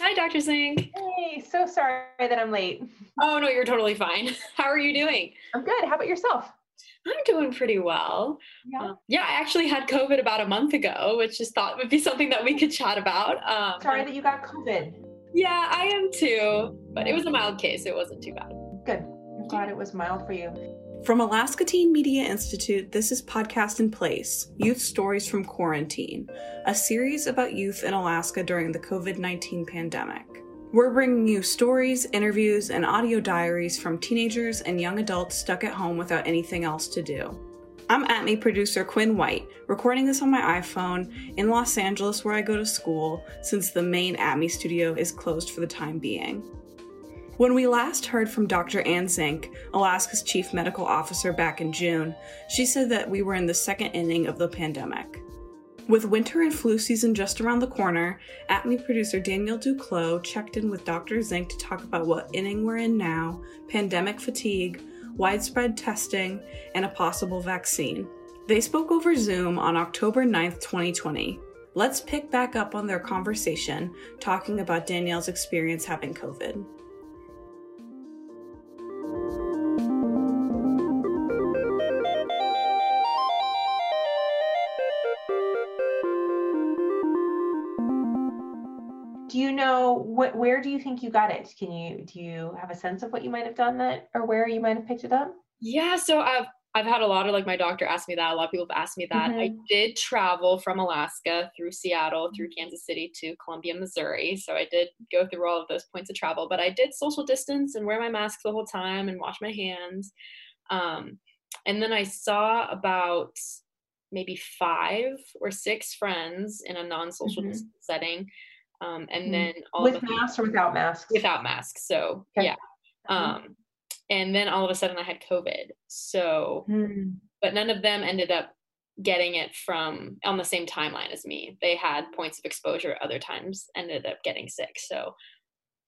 Hi, Dr. Zink. Hey, so sorry that I'm late. Oh, no, you're totally fine. How are you doing? I'm good. How about yourself? I'm doing pretty well. Yeah. Uh, yeah, I actually had COVID about a month ago, which just thought would be something that we could chat about. Um, sorry that you got COVID. Yeah, I am too, but it was a mild case. It wasn't too bad. Good. I'm glad it was mild for you. From Alaska Teen Media Institute, this is Podcast in Place Youth Stories from Quarantine, a series about youth in Alaska during the COVID 19 pandemic. We're bringing you stories, interviews, and audio diaries from teenagers and young adults stuck at home without anything else to do. I'm ATME producer Quinn White, recording this on my iPhone in Los Angeles, where I go to school, since the main ATME studio is closed for the time being. When we last heard from Dr. Anne Zink, Alaska's chief medical officer, back in June, she said that we were in the second inning of the pandemic. With winter and flu season just around the corner, ATME producer Daniel Duclos checked in with Dr. Zink to talk about what inning we're in now, pandemic fatigue, widespread testing, and a possible vaccine. They spoke over Zoom on October 9th, 2020. Let's pick back up on their conversation, talking about Danielle's experience having COVID. What? Where do you think you got it? Can you do you have a sense of what you might have done that, or where you might have picked it up? Yeah, so I've I've had a lot of like my doctor asked me that. A lot of people have asked me that. I Mhm. did travel from Alaska through Seattle, through Kansas City to Columbia, Missouri. So I did go through all of those points of travel, but I did social distance and wear my mask the whole time and wash my hands. Um, and then I saw about maybe five or six friends in a non-social Mhm. setting. Um, and Mhm. then all With masks or without masks? without masks. So Okay. yeah. Mhm. Um, and then all of a sudden I had COVID. So, Hmm. but none of them ended up getting it from on the same timeline as me. They had points of exposure. Other times ended up getting sick. So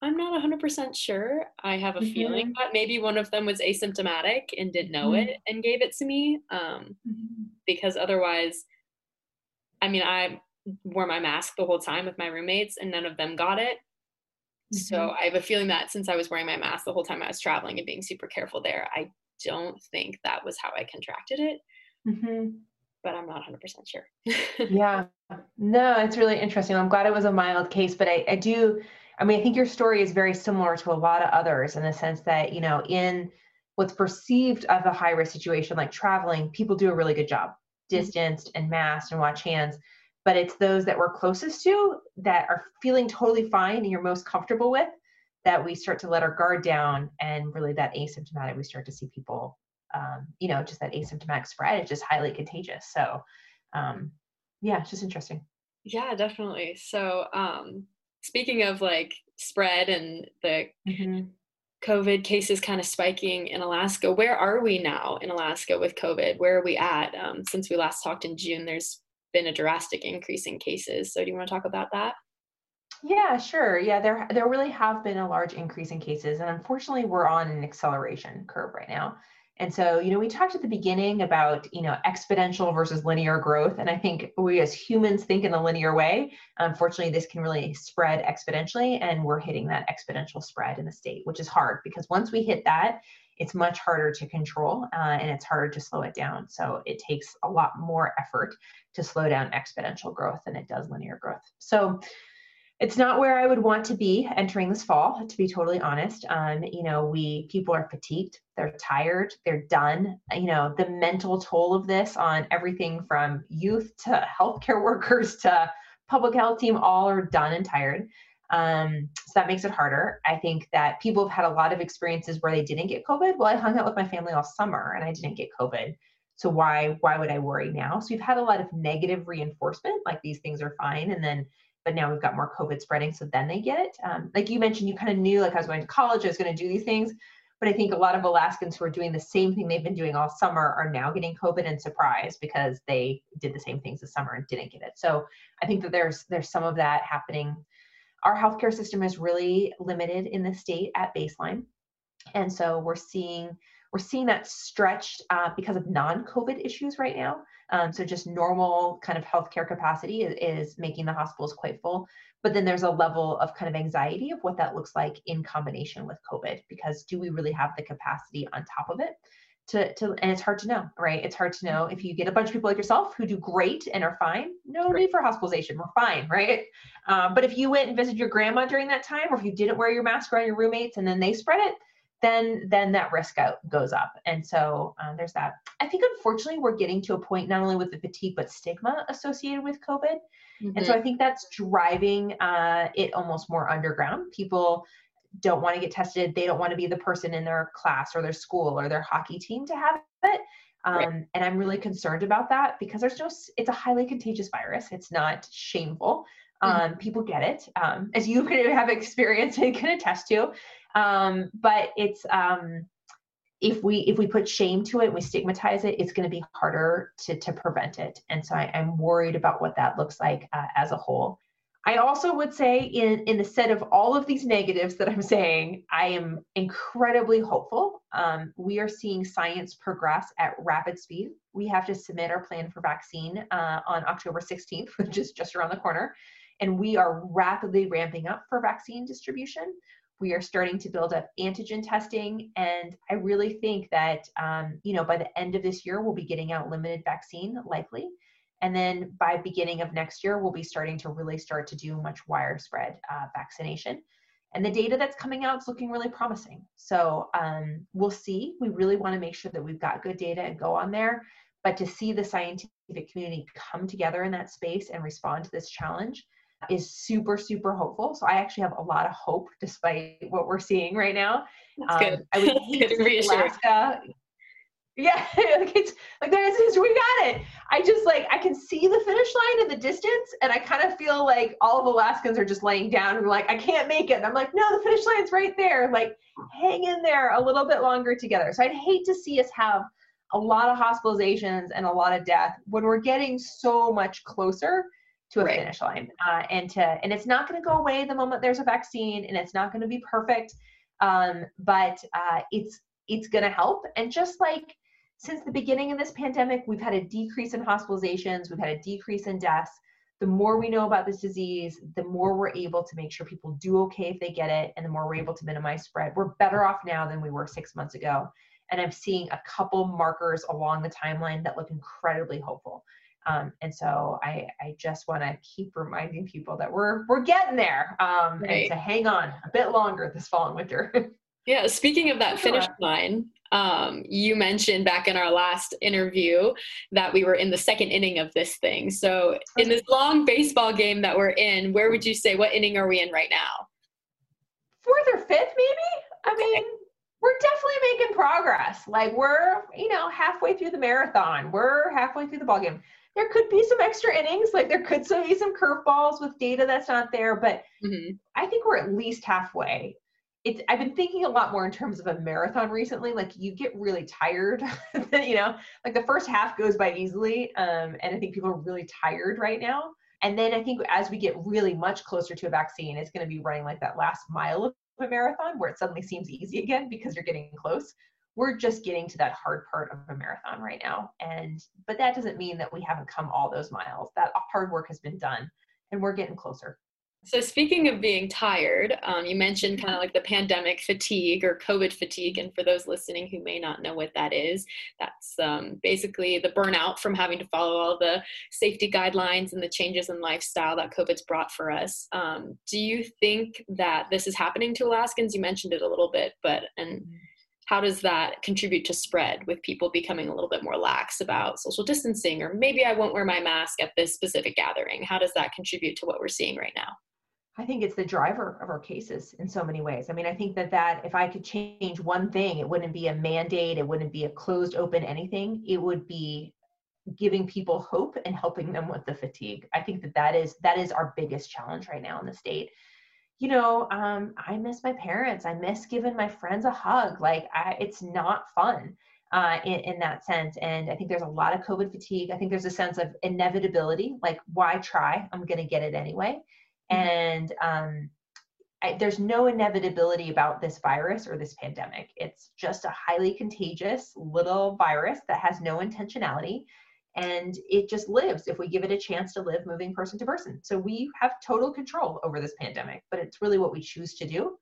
I'm not 100% sure. I have a feeling that maybe one of them was asymptomatic and didn't know Mhm. it and gave it to me. Um, Mhm. because otherwise, I mean, I wore my mask the whole time with my roommates and none of them got it. So Mhm. I have a feeling that since I was wearing my mask the whole time I was traveling and being super careful there, I don't think that was how I contracted it, Mhm. but I'm not 100% sure. Yeah. No, it's really interesting. I'm glad it was a mild case, but I, I do, I mean, I think your story is very similar to a lot of others in the sense that, you know, in what's perceived of a high risk situation like traveling, people do a really good job, distanced and masked and wash hands. But it's those that we're closest to that are feeling totally fine and you're most comfortable with that we start to let our guard down and really that asymptomatic, we start to see people, um, you know, just that asymptomatic spread. It's just highly contagious. So, um, yeah, it's just interesting. yeah, definitely. So, um, speaking of like spread and the COVID cases kind of spiking in Alaska, where are we now in Alaska with COVID? Where are we at? Um, since we last talked in June, there's been a drastic increase in cases. So, do you want to talk about that? Yeah, sure. Yeah, there there really have been a large increase in cases, and unfortunately, we're on an acceleration curve right now. And so, you know, we talked at the beginning about you know exponential versus linear growth, and I think we as humans think in a linear way. Unfortunately, this can really spread exponentially, and we're hitting that exponential spread in the state, which is hard because once we hit that, it's much harder to control, uh, and it's harder to slow it down. So it takes a lot more effort to slow down exponential growth than it does linear growth. So it's not where I would want to be entering this fall, to be totally honest. Um, you know, we people are fatigued, they're tired, they're done. You know, the mental toll of this on everything from youth to healthcare workers to public health team, all are done and tired. Um, so that makes it harder. I think that people have had a lot of experiences where they didn't get COVID. Well, I hung out with my family all summer and I didn't get COVID. So why why would I worry now? So we've had a lot of negative reinforcement, like these things are fine, and then but now we've got more COVID spreading, so then they get it. Um, like you mentioned, you kind of knew, like I was going to college, I was going to do these things, but I think a lot of Alaskans who are doing the same thing they've been doing all summer are now getting COVID and surprised because they did the same things this summer and didn't get it. So I think that there's there's some of that happening. Our healthcare system is really limited in the state at baseline. And so we're seeing we're seeing that stretched uh, because of non-COVID issues right now. Um, so just normal kind of healthcare capacity is, is, making the hospitals quite full. But then there's a level of kind of anxiety of what that looks like in combination with COVID, because do we really have the capacity on top of it? To, to and it's hard to know, right? It's hard to know if you get a bunch of people like yourself who do great and are fine, no need for hospitalization. We're fine, right? Um, but if you went and visited your grandma during that time, or if you didn't wear your mask around your roommates and then they spread it, then then that risk out goes up and so um, there's that i think unfortunately we're getting to a point not only with the fatigue but stigma associated with covid mm-hmm. and so mm-hmm. i think that's driving uh, it almost more underground people don't want to get tested they don't want to be the person in their class or their school or their hockey team to have it um, right. and i'm really concerned about that because there's no it's a highly contagious virus it's not shameful mm-hmm. um, people get it um, as you can have experience and can attest to um, but it's um, if we if we put shame to it, we stigmatize it, it's going to be harder to to prevent it. And so I, am worried about what that looks like uh, as a whole. I also would say in in the set of all of these negatives that I'm saying, I am incredibly hopeful. Um, we are seeing science progress at rapid speed. We have to submit our plan for vaccine uh, on October 16th, which is just around the corner, and we are rapidly ramping up for vaccine distribution. We are starting to build up antigen testing, and I really think that um, you know by the end of this year we'll be getting out limited vaccine likely, and then by beginning of next year we'll be starting to really start to do much widespread uh, vaccination. And the data that's coming out is looking really promising. So um, we'll see. We really want to make sure that we've got good data and go on there. But to see the scientific community come together in that space and respond to this challenge is super super hopeful so i actually have a lot of hope despite what we're seeing right now That's um, good. i would hate to see alaska yeah like it's like there's this we got it. I just like i can see the finish line in the distance and i kind of feel like all of alaskans are just laying down and like i can't make it. And i'm like no the finish line's right there. Like hang in there a little bit longer together. So i'd hate to see us have a lot of hospitalizations and a lot of death when we're getting so much closer to a right. finish line uh, and to and it's not going to go away the moment there's a vaccine and it's not going to be perfect um, but uh, it's it's going to help. And just like since the beginning of this pandemic we've had a decrease in hospitalizations we've had a decrease in deaths the more we know about this disease the more we're able to make sure people do okay if they get it and the more we're able to minimize spread we're better off now than we were six months ago and i'm seeing a couple markers along the timeline that look incredibly hopeful um, and so I, I just want to keep reminding people that we're we're getting there um, right. and to hang on a bit longer this fall and winter. yeah, speaking of that finish line, um, you mentioned back in our last interview that we were in the second inning of this thing. So in this long baseball game that we're in, where would you say what inning are we in right now? Fourth or fifth, maybe. I mean, we're definitely making progress. Like we're, you know, halfway through the marathon. We're halfway through the ball game there could be some extra innings. Like there could still be some curveballs with data that's not there, but mm-hmm. I think we're at least halfway. It's I've been thinking a lot more in terms of a marathon recently. Like you get really tired, you know, like the first half goes by easily, um, and I think people are really tired right now. And then I think as we get really much closer to a vaccine, it's going to be running like that last mile of a marathon where it suddenly seems easy again because you're getting close we're just getting to that hard part of a marathon right now and but that doesn't mean that we haven't come all those miles that hard work has been done and we're getting closer so speaking of being tired um, you mentioned kind of like the pandemic fatigue or covid fatigue and for those listening who may not know what that is that's um, basically the burnout from having to follow all the safety guidelines and the changes in lifestyle that covid's brought for us. Um, do you think that this is happening to alaskans? You mentioned it a little bit but and mm-hmm. how does that contribute to spread with people becoming a little bit more lax about social distancing or maybe i won't wear my mask at this specific gathering? How does that contribute to what we're seeing right now i think it's the driver of our cases in so many ways i mean i think that that if i could change one thing it wouldn't be a mandate it wouldn't be a closed open anything it would be giving people hope and helping them with the fatigue i think that that is that is our biggest challenge right now in the state you know, um, I miss my parents. I miss giving my friends a hug. Like, I, it's not fun uh, in, in that sense. And I think there's a lot of COVID fatigue. I think there's a sense of inevitability. Like, why try? I'm going to get it anyway. Mm-hmm. And um, I, there's no inevitability about this virus or this pandemic. It's just a highly contagious little virus that has no intentionality and it just lives if we give it a chance to live moving person to person. So we have total control over this pandemic, but it's really what we choose to do.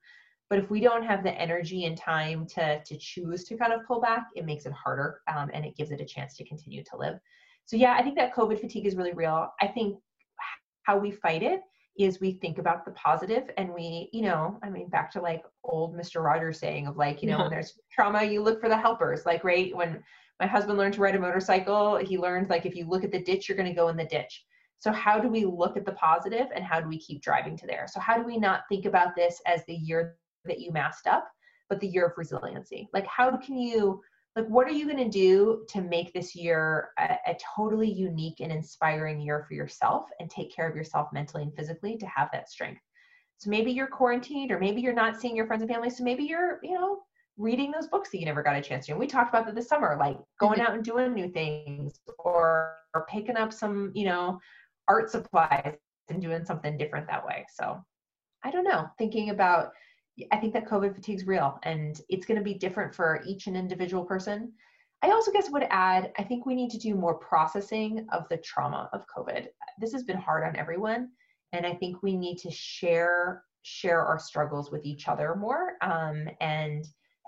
But if we don't have the energy and time to, to choose to kind of pull back, it makes it harder um, and it gives it a chance to continue to live. So, yeah, I think that COVID fatigue is really real. I think how we fight it is we think about the positive and we, you know, I mean, back to like old Mr. Rogers saying of like, you know, yeah. when there's trauma, you look for the helpers. Like, right, when my husband learned to ride a motorcycle, he learned like if you look at the ditch, you're going to go in the ditch. So, how do we look at the positive and how do we keep driving to there? So, how do we not think about this as the year that you masked up, but the year of resiliency? Like, how can you, like, what are you going to do to make this year a, a totally unique and inspiring year for yourself and take care of yourself mentally and physically to have that strength? So, maybe you're quarantined or maybe you're not seeing your friends and family. So, maybe you're, you know, reading those books that you never got a chance to. And we talked about that this summer, like going mm-hmm. out and doing new things or, or picking up some, you know, art supplies and doing something different that way. So I don't know, thinking about, I think that COVID fatigue is real and it's going to be different for each and individual person. I also guess would add, I think we need to do more processing of the trauma of COVID. This has been hard on everyone. And I think we need to share share our struggles with each other more um, and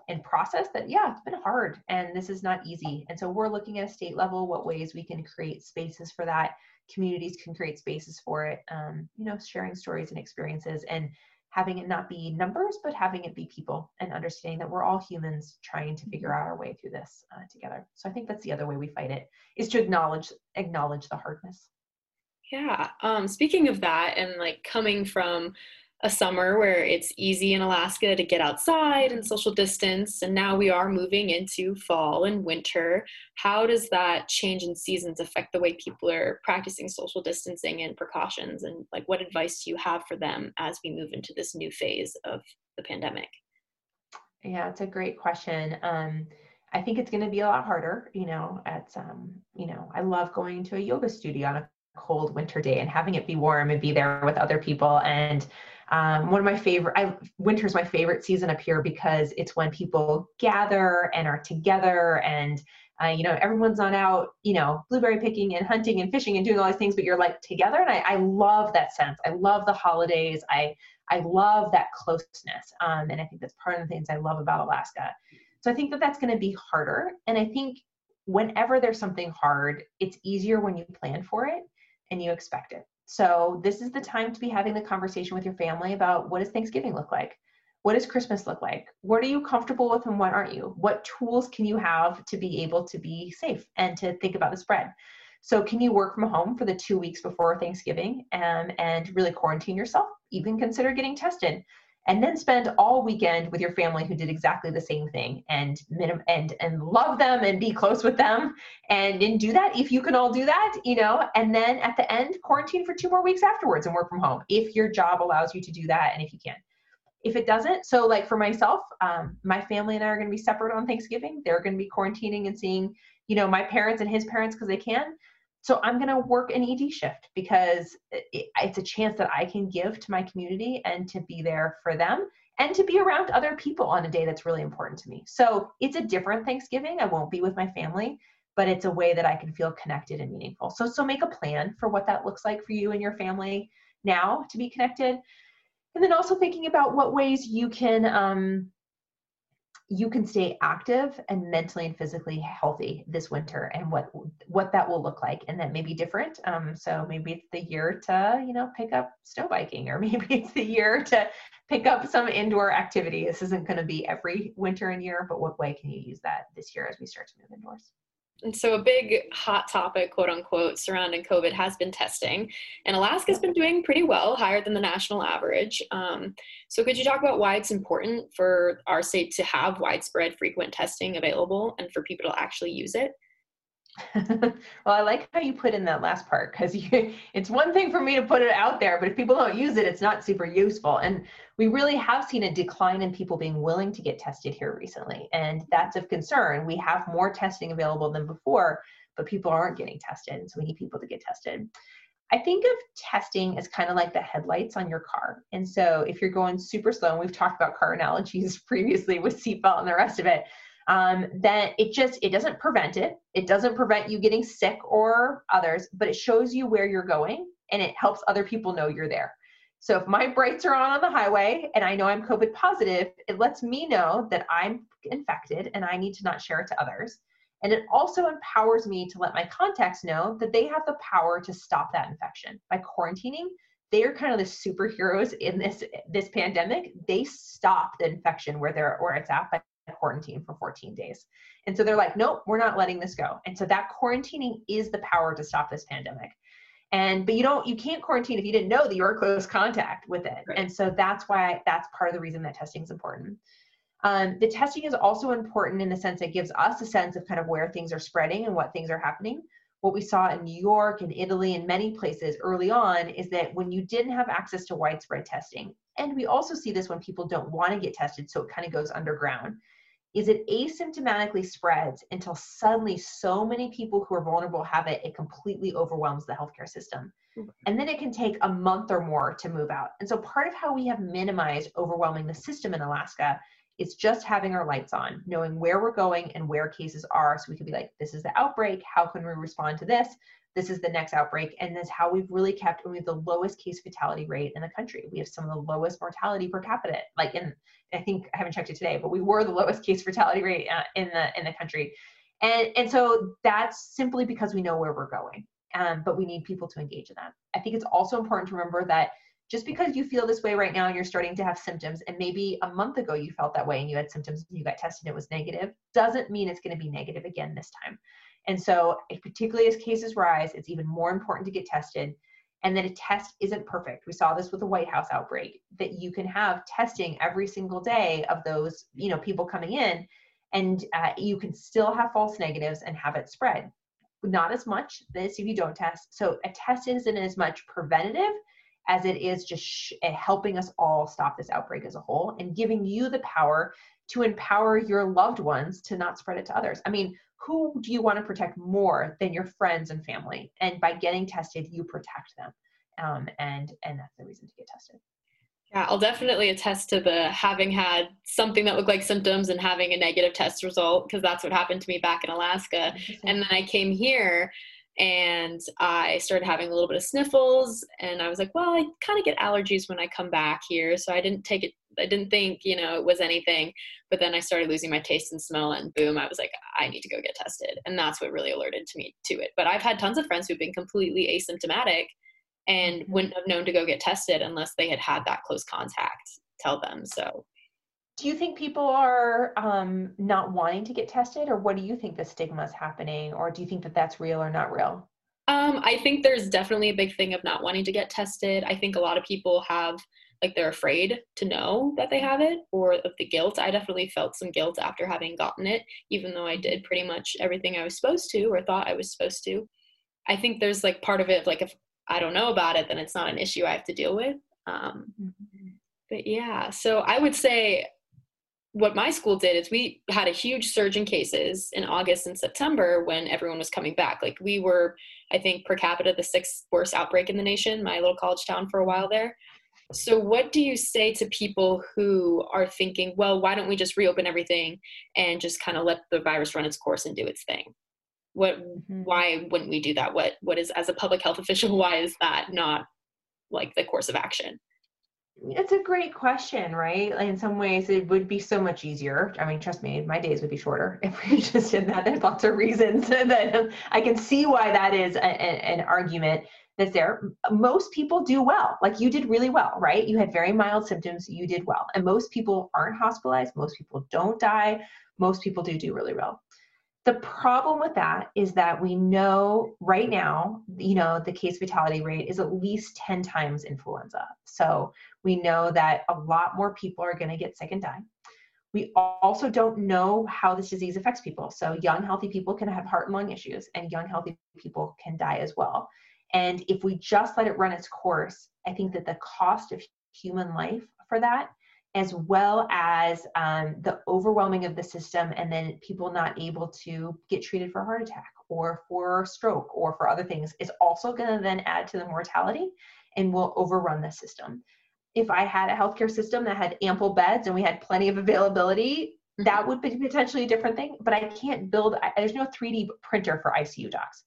and process that yeah it's been hard and this is not easy and so we're looking at a state level what ways we can create spaces for that communities can create spaces for it um, you know sharing stories and experiences and having it not be numbers but having it be people and understanding that we're all humans trying to figure out our way through this uh, together. So i think that's the other way we fight it is to acknowledge acknowledge the hardness. Yeah um, speaking of that and like coming from a summer where it's easy in Alaska to get outside and social distance, and now we are moving into fall and winter. How does that change in seasons affect the way people are practicing social distancing and precautions? And like, what advice do you have for them as we move into this new phase of the pandemic? Yeah, it's a great question. Um, I think it's going to be a lot harder. You know, at um, you know, I love going to a yoga studio on a cold winter day and having it be warm and be there with other people and um, one of my favorite, I, winter is my favorite season up here because it's when people gather and are together and uh, you know, everyone's not out, you know, blueberry picking and hunting and fishing and doing all these things, but you're like together. And I, I love that sense. I love the holidays. I, I love that closeness. Um, and I think that's part of the things I love about Alaska. So I think that that's going to be harder. And I think whenever there's something hard, it's easier when you plan for it and you expect it. So this is the time to be having the conversation with your family about what does Thanksgiving look like? What does Christmas look like? What are you comfortable with and what aren't you? What tools can you have to be able to be safe and to think about the spread? So can you work from home for the two weeks before Thanksgiving and, um, and really quarantine yourself? Even consider getting tested and then spend all weekend with your family who did exactly the same thing and minim- and and love them and be close with them. And and do that if you can all do that you know and then at the end quarantine for two more weeks afterwards and work from home if your job allows you to do that and if you can. If it doesn't so like for myself um, my family and i are going to be separate on thanksgiving. They're going to be quarantining and seeing you know my parents and his parents because they can so I'm going to work an ED shift because it's a chance that I can give to my community and to be there for them and to be around other people on a day that's really important to me. So it's a different Thanksgiving. I won't be with my family, but it's a way that I can feel connected and meaningful. So so make a plan for what that looks like for you and your family now to be connected. And then also thinking about what ways you can um, you can stay active and mentally and physically healthy this winter and what what that will look like. And that may be different. Um, so maybe it's the year to you know pick up snow biking or maybe it's the year to pick up some indoor activity. This isn't going to be every winter and year but what way can you use that this year as we start to move indoors and so, a big hot topic, quote unquote, surrounding COVID has been testing. And Alaska's been doing pretty well, higher than the national average. Um, so, could you talk about why it's important for our state to have widespread, frequent testing available and for people to actually use it? well, I like how you put in that last part because it's one thing for me to put it out there, but if people don't use it, it's not super useful. And we really have seen a decline in people being willing to get tested here recently. And that's of concern. We have more testing available than before, but people aren't getting tested. So we need people to get tested. I think of testing as kind of like the headlights on your car. And so if you're going super slow, and we've talked about car analogies previously with seatbelt and the rest of it, um, then it just it doesn't prevent it. It doesn't prevent you getting sick or others, but it shows you where you're going and it helps other people know you're there. So if my brights are on on the highway and I know I'm COVID positive, it lets me know that I'm infected and I need to not share it to others. And it also empowers me to let my contacts know that they have the power to stop that infection. By quarantining, they are kind of the superheroes in this this pandemic. They stop the infection where they're where it's at by quarantine for 14 days. And so they're like, nope, we're not letting this go. And so that quarantining is the power to stop this pandemic. And but you don't you can't quarantine if you didn't know that you were close contact with it. Right. And so that's why that's part of the reason that testing is important. Um, the testing is also important in the sense it gives us a sense of kind of where things are spreading and what things are happening. What we saw in New York and Italy and many places early on is that when you didn't have access to widespread testing, and we also see this when people don't want to get tested, so it kind of goes underground, is it asymptomatically spreads until suddenly so many people who are vulnerable have it, it completely overwhelms the healthcare system. Mm-hmm. And then it can take a month or more to move out. And so part of how we have minimized overwhelming the system in Alaska it's just having our lights on, knowing where we're going and where cases are. So we could be like, this is the outbreak. How can we respond to this? This is the next outbreak. And that's how we've really kept, and we have the lowest case fatality rate in the country. We have some of the lowest mortality per capita. Like in, I think I haven't checked it today, but we were the lowest case fatality rate uh, in the in the country. And, and so that's simply because we know where we're going. Um, but we need people to engage in that. I think it's also important to remember that just because you feel this way right now and you're starting to have symptoms and maybe a month ago you felt that way and you had symptoms and you got tested and it was negative doesn't mean it's going to be negative again this time. And so particularly as cases rise it's even more important to get tested and that a test isn't perfect. We saw this with the white house outbreak that you can have testing every single day of those you know people coming in and uh, you can still have false negatives and have it spread. Not as much as if you don't test. So a test isn't as much preventative as it is just sh- eh, helping us all stop this outbreak as a whole and giving you the power to empower your loved ones to not spread it to others. I mean, who do you want to protect more than your friends and family? And by getting tested, you protect them. Um, and and that's the reason to get tested. Yeah, I'll definitely attest to the having had something that looked like symptoms and having a negative test result because that's what happened to me back in Alaska. And then I came here and I started having a little bit of sniffles and I was like, well, I kind of get allergies when I come back here, so I didn't take it I didn't think, you know, it was anything, but then I started losing my taste and smell and boom, I was like I need to go get tested. And that's what really alerted to me to it. But I've had tons of friends who've been completely asymptomatic and mm-hmm. wouldn't have known to go get tested unless they had had that close contact tell them. So do you think people are um, not wanting to get tested or what do you think the stigma is happening or do you think that that's real or not real? Um, i think there's definitely a big thing of not wanting to get tested. I think a lot of people have like they're afraid to know that they have it or of the guilt. I definitely felt some guilt after having gotten it even though i did pretty much everything i was supposed to or thought i was supposed to. I think there's like part of it like if i don't know about it then it's not an issue i have to deal with. Um, mm-hmm. but yeah so i would say what my school did is we had a huge surge in cases in August and September when everyone was coming back. Like we were, I think, per capita, the sixth worst outbreak in the nation, my little college town for a while there. So, what do you say to people who are thinking, well, why don't we just reopen everything and just kind of let the virus run its course and do its thing? What, mm-hmm. why wouldn't we do that? What, what is, as a public health official, why is that not like the course of action? It's a great question, right? In some ways, it would be so much easier. I mean, trust me, my days would be shorter if we just did that. There's lots of reasons that I can see why that is a, a, an argument that's there. Most people do well. Like you did really well, right? You had very mild symptoms. You did well. And most people aren't hospitalized. Most people don't die. Most people do do really well. The problem with that is that we know right now, you know, the case fatality rate is at least 10 times influenza. So we know that a lot more people are going to get sick and die. We also don't know how this disease affects people. So young, healthy people can have heart and lung issues, and young, healthy people can die as well. And if we just let it run its course, I think that the cost of human life for that as well as um, the overwhelming of the system and then people not able to get treated for a heart attack or for stroke or for other things is also going to then add to the mortality and will overrun the system. If I had a healthcare system that had ample beds and we had plenty of availability, mm-hmm. that would be potentially a different thing. But I can't build, there's no 3D printer for ICU docs.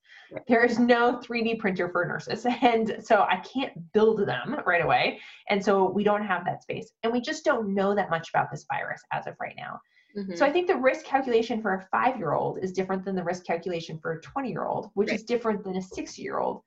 There is no 3D printer for nurses. And so I can't build them right away. And so we don't have that space. And we just don't know that much about this virus as of right now. Mm-hmm. So I think the risk calculation for a five year old is different than the risk calculation for a 20 year old, which right. is different than a six year old.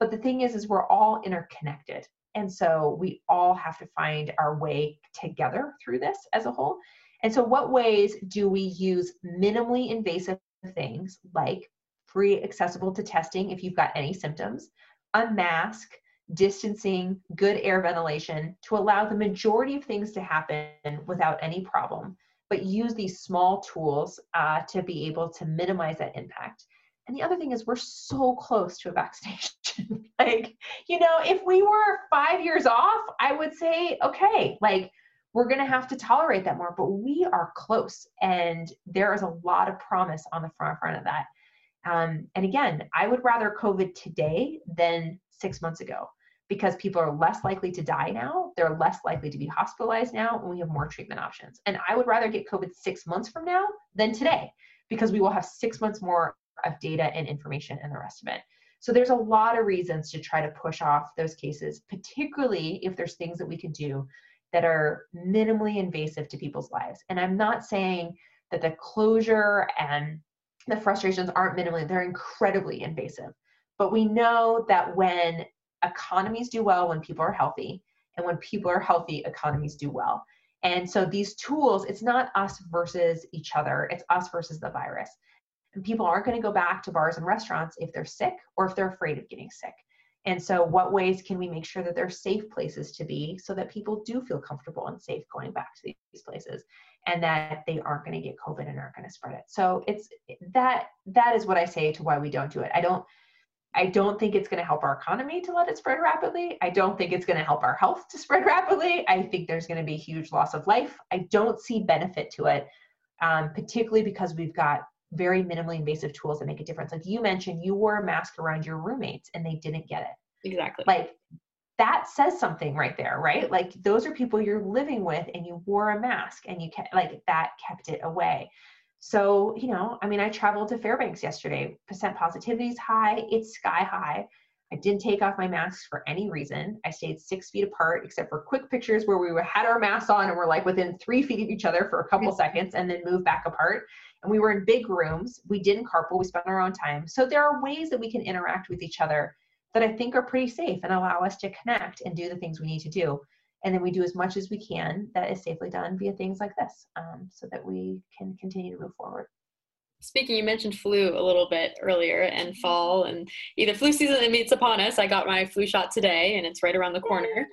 But the thing is, is we're all interconnected. And so we all have to find our way together through this as a whole. And so, what ways do we use minimally invasive things like free accessible to testing if you've got any symptoms, a mask, distancing, good air ventilation to allow the majority of things to happen without any problem, but use these small tools uh, to be able to minimize that impact. And the other thing is, we're so close to a vaccination. like, you know, if we were five years off, I would say, okay, like, we're going to have to tolerate that more, but we are close. And there is a lot of promise on the front front of that. Um, and again, I would rather COVID today than six months ago because people are less likely to die now. They're less likely to be hospitalized now, and we have more treatment options. And I would rather get COVID six months from now than today because we will have six months more of data and information and the rest of it. So there's a lot of reasons to try to push off those cases, particularly if there's things that we can do that are minimally invasive to people's lives. And I'm not saying that the closure and the frustrations aren't minimally, they're incredibly invasive. But we know that when economies do well, when people are healthy, and when people are healthy, economies do well. And so these tools, it's not us versus each other, it's us versus the virus. And people aren't going to go back to bars and restaurants if they're sick or if they're afraid of getting sick. And so, what ways can we make sure that they're safe places to be so that people do feel comfortable and safe going back to these places? And that they aren't going to get COVID and aren't going to spread it. So it's that that is what I say to why we don't do it. I don't I don't think it's going to help our economy to let it spread rapidly. I don't think it's going to help our health to spread rapidly. I think there's going to be a huge loss of life. I don't see benefit to it, um, particularly because we've got very minimally invasive tools that make a difference. Like you mentioned, you wore a mask around your roommates and they didn't get it. Exactly. Like that says something right there, right? Like those are people you're living with and you wore a mask and you kept like that kept it away. So, you know, I mean, I traveled to Fairbanks yesterday. Percent positivity is high, it's sky high. I didn't take off my masks for any reason. I stayed six feet apart, except for quick pictures where we had our masks on and we're like within three feet of each other for a couple seconds and then move back apart. And we were in big rooms. We didn't carpool, we spent our own time. So there are ways that we can interact with each other that I think are pretty safe and allow us to connect and do the things we need to do. And then we do as much as we can that is safely done via things like this um, so that we can continue to move forward. Speaking, you mentioned flu a little bit earlier and fall and either flu season and meets upon us. I got my flu shot today and it's right around the corner.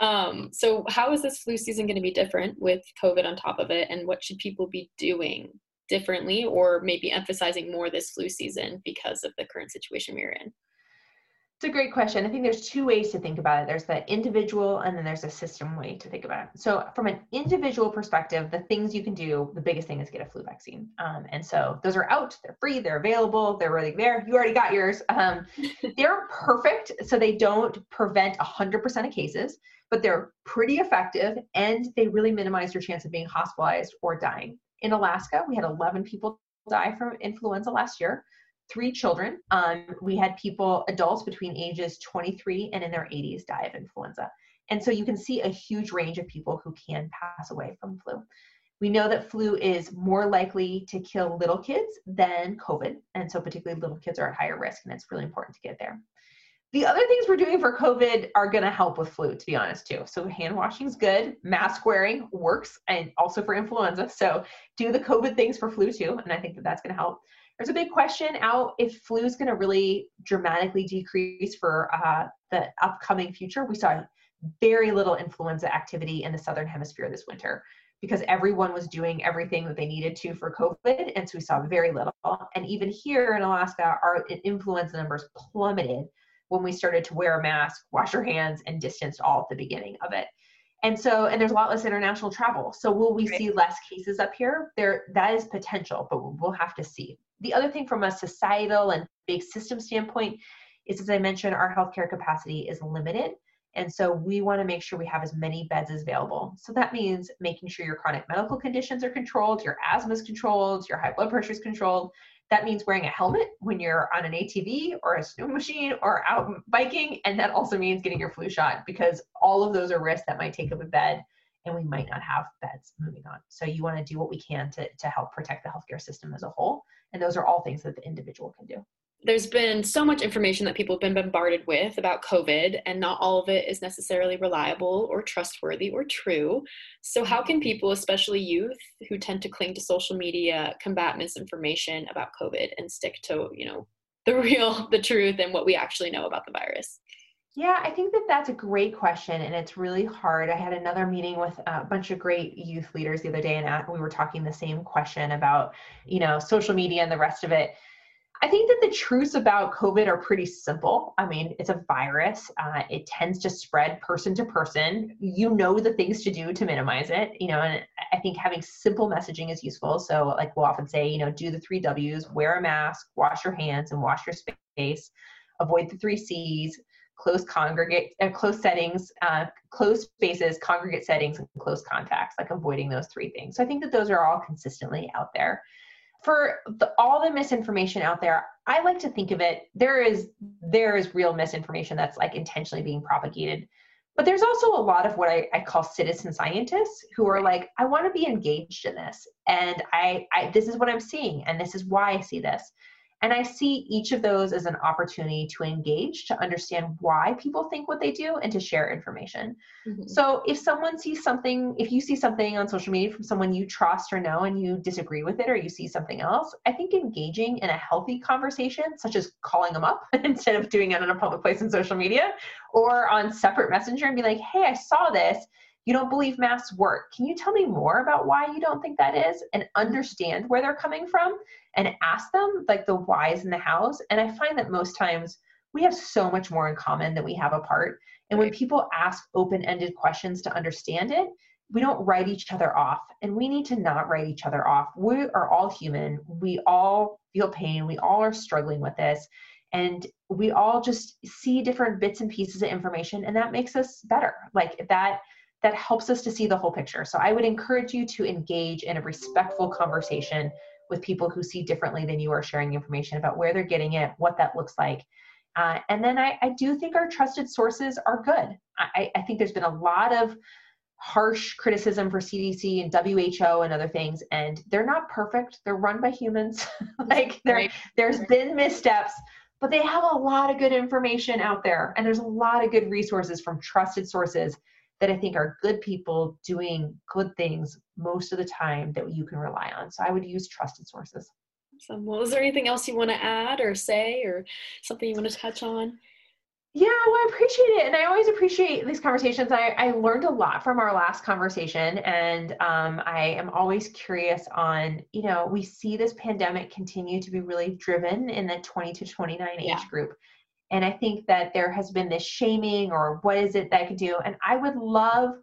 Um, so, how is this flu season going to be different with COVID on top of it? And what should people be doing differently or maybe emphasizing more this flu season because of the current situation we're in? It's a great question. I think there's two ways to think about it. There's the individual and then there's a system way to think about it. So from an individual perspective, the things you can do, the biggest thing is get a flu vaccine. Um, and so those are out, they're free, they're available, they're really there. You already got yours. Um, they're perfect. So they don't prevent 100% of cases, but they're pretty effective and they really minimize your chance of being hospitalized or dying. In Alaska, we had 11 people die from influenza last year three children. Um, we had people, adults between ages 23 and in their 80s, die of influenza. And so you can see a huge range of people who can pass away from flu. We know that flu is more likely to kill little kids than COVID. And so, particularly, little kids are at higher risk, and it's really important to get there. The other things we're doing for COVID are going to help with flu, to be honest, too. So, hand washing is good, mask wearing works, and also for influenza. So, do the COVID things for flu, too. And I think that that's going to help there's a big question out if flu is going to really dramatically decrease for uh, the upcoming future. We saw very little influenza activity in the southern hemisphere this winter because everyone was doing everything that they needed to for COVID, and so we saw very little. And even here in Alaska, our influenza numbers plummeted when we started to wear a mask, wash our hands, and distance all at the beginning of it. And so, and there's a lot less international travel. So will we right. see less cases up here? There, that is potential, but we'll have to see. The other thing from a societal and big system standpoint is, as I mentioned, our healthcare capacity is limited. And so we want to make sure we have as many beds as available. So that means making sure your chronic medical conditions are controlled, your asthma is controlled, your high blood pressure is controlled. That means wearing a helmet when you're on an ATV or a snow machine or out biking. And that also means getting your flu shot because all of those are risks that might take up a bed and we might not have beds moving on. So you want to do what we can to, to help protect the healthcare system as a whole. And those are all things that the individual can do there's been so much information that people have been bombarded with about COVID, and not all of it is necessarily reliable or trustworthy or true. So, how can people, especially youth who tend to cling to social media, combat misinformation about COVID and stick to, you know, the real, the truth, and what we actually know about the virus? Yeah, I think that that's a great question, and it's really hard. I had another meeting with a bunch of great youth leaders the other day, and we were talking the same question about, you know, social media and the rest of it. I think that the truths about COVID are pretty simple. I mean, it's a virus. Uh, it tends to spread person to person. You know the things to do to minimize it. You know, and I think having simple messaging is useful. So, like we'll often say, you know, do the three W's: wear a mask, wash your hands, and wash your space. Avoid the three C's: close congregate, uh, close settings, uh, close spaces, congregate settings, and close contacts. Like avoiding those three things. So I think that those are all consistently out there for the, all the misinformation out there i like to think of it there is there is real misinformation that's like intentionally being propagated but there's also a lot of what I, I call citizen scientists who are like i want to be engaged in this and I, I this is what i'm seeing and this is why i see this and I see each of those as an opportunity to engage, to understand why people think what they do, and to share information. Mm-hmm. So if someone sees something, if you see something on social media from someone you trust or know and you disagree with it, or you see something else, I think engaging in a healthy conversation, such as calling them up instead of doing it in a public place in social media or on separate messenger and be like, hey, I saw this you don't believe masks work. Can you tell me more about why you don't think that is and understand where they're coming from and ask them like the whys and the hows? And I find that most times we have so much more in common than we have apart. And when people ask open ended questions to understand it, we don't write each other off and we need to not write each other off. We are all human. We all feel pain. We all are struggling with this. And we all just see different bits and pieces of information, and that makes us better. Like that that helps us to see the whole picture. So I would encourage you to engage in a respectful conversation with people who see differently than you are sharing information about where they're getting it, what that looks like. Uh, and then I, I, do think our trusted sources are good. I, I, think there's been a lot of harsh criticism for CDC and WHO and other things, and they're not perfect. They're run by humans. like there, there's been missteps, but they have a lot of good information out there, and there's a lot of good resources from trusted sources that I think are good people doing good things most of the time that you can rely on. So I would use trusted sources. Awesome. Well, is there anything else you want to add or say or something you want to touch on? Yeah, well, I appreciate it. And I always appreciate these conversations. I, I learned a lot from our last conversation. And um, I am always curious on, you know, we see this pandemic continue to be really driven in the 20 to 29 age yeah. group. And I think that there has been this shaming or what is it that I can do? And I would love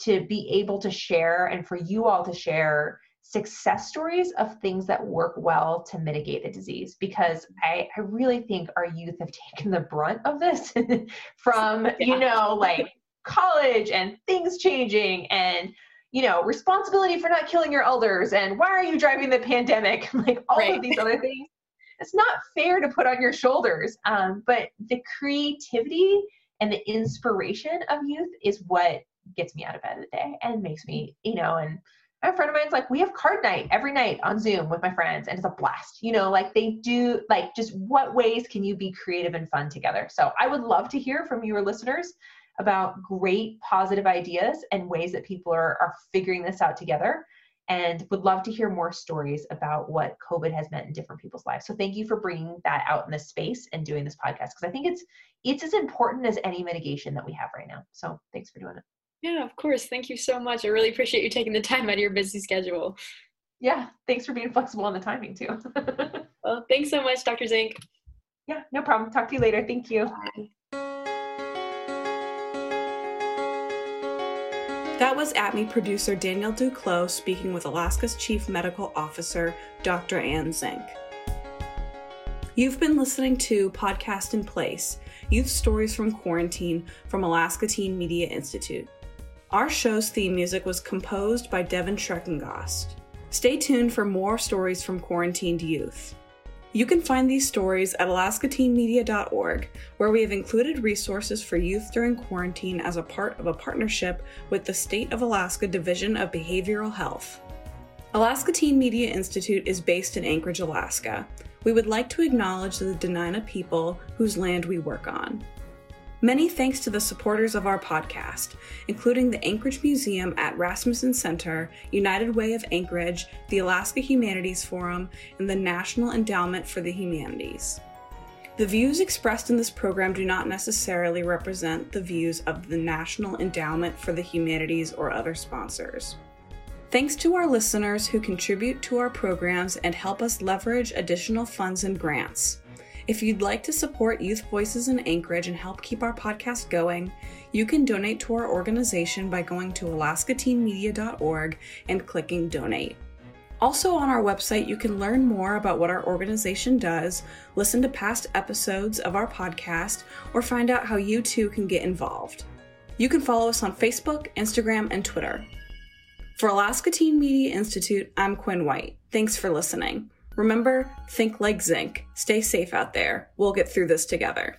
to be able to share and for you all to share success stories of things that work well to mitigate the disease because I, I really think our youth have taken the brunt of this from, yeah. you know, like college and things changing and you know responsibility for not killing your elders and why are you driving the pandemic like all right. of these other things it's not fair to put on your shoulders. Um, but the creativity and the inspiration of youth is what gets me out of bed of the day and makes me, you know, and a friend of mine's like, we have card night every night on Zoom with my friends, and it's a blast. You know, like they do, like just what ways can you be creative and fun together? So I would love to hear from your listeners about great positive ideas and ways that people are, are figuring this out together and would love to hear more stories about what COVID has meant in different people's lives. So thank you for bringing that out in this space and doing this podcast because I think it's it's as important as any mitigation that we have right now. So thanks for doing it. Yeah, of course. Thank you so much. I really appreciate you taking the time out of your busy schedule. Yeah, thanks for being flexible on the timing too. well, thanks so much, Dr. Zink. Yeah, no problem. Talk to you later. Thank you. Bye. That was ATME producer Daniel Duclos speaking with Alaska's Chief Medical Officer, Dr. Anne Zink. You've been listening to Podcast in Place Youth Stories from Quarantine from Alaska Teen Media Institute. Our show's theme music was composed by Devin Schreckengost. Stay tuned for more stories from quarantined youth. You can find these stories at alaskateenmedia.org, where we have included resources for youth during quarantine as a part of a partnership with the State of Alaska Division of Behavioral Health. Alaska Teen Media Institute is based in Anchorage, Alaska. We would like to acknowledge the Dena'ina people whose land we work on. Many thanks to the supporters of our podcast, including the Anchorage Museum at Rasmuson Center, United Way of Anchorage, the Alaska Humanities Forum, and the National Endowment for the Humanities. The views expressed in this program do not necessarily represent the views of the National Endowment for the Humanities or other sponsors. Thanks to our listeners who contribute to our programs and help us leverage additional funds and grants. If you'd like to support Youth Voices in Anchorage and help keep our podcast going, you can donate to our organization by going to alaskateenmedia.org and clicking donate. Also, on our website, you can learn more about what our organization does, listen to past episodes of our podcast, or find out how you too can get involved. You can follow us on Facebook, Instagram, and Twitter. For Alaska Teen Media Institute, I'm Quinn White. Thanks for listening. Remember, think like Zink. Stay safe out there. We'll get through this together.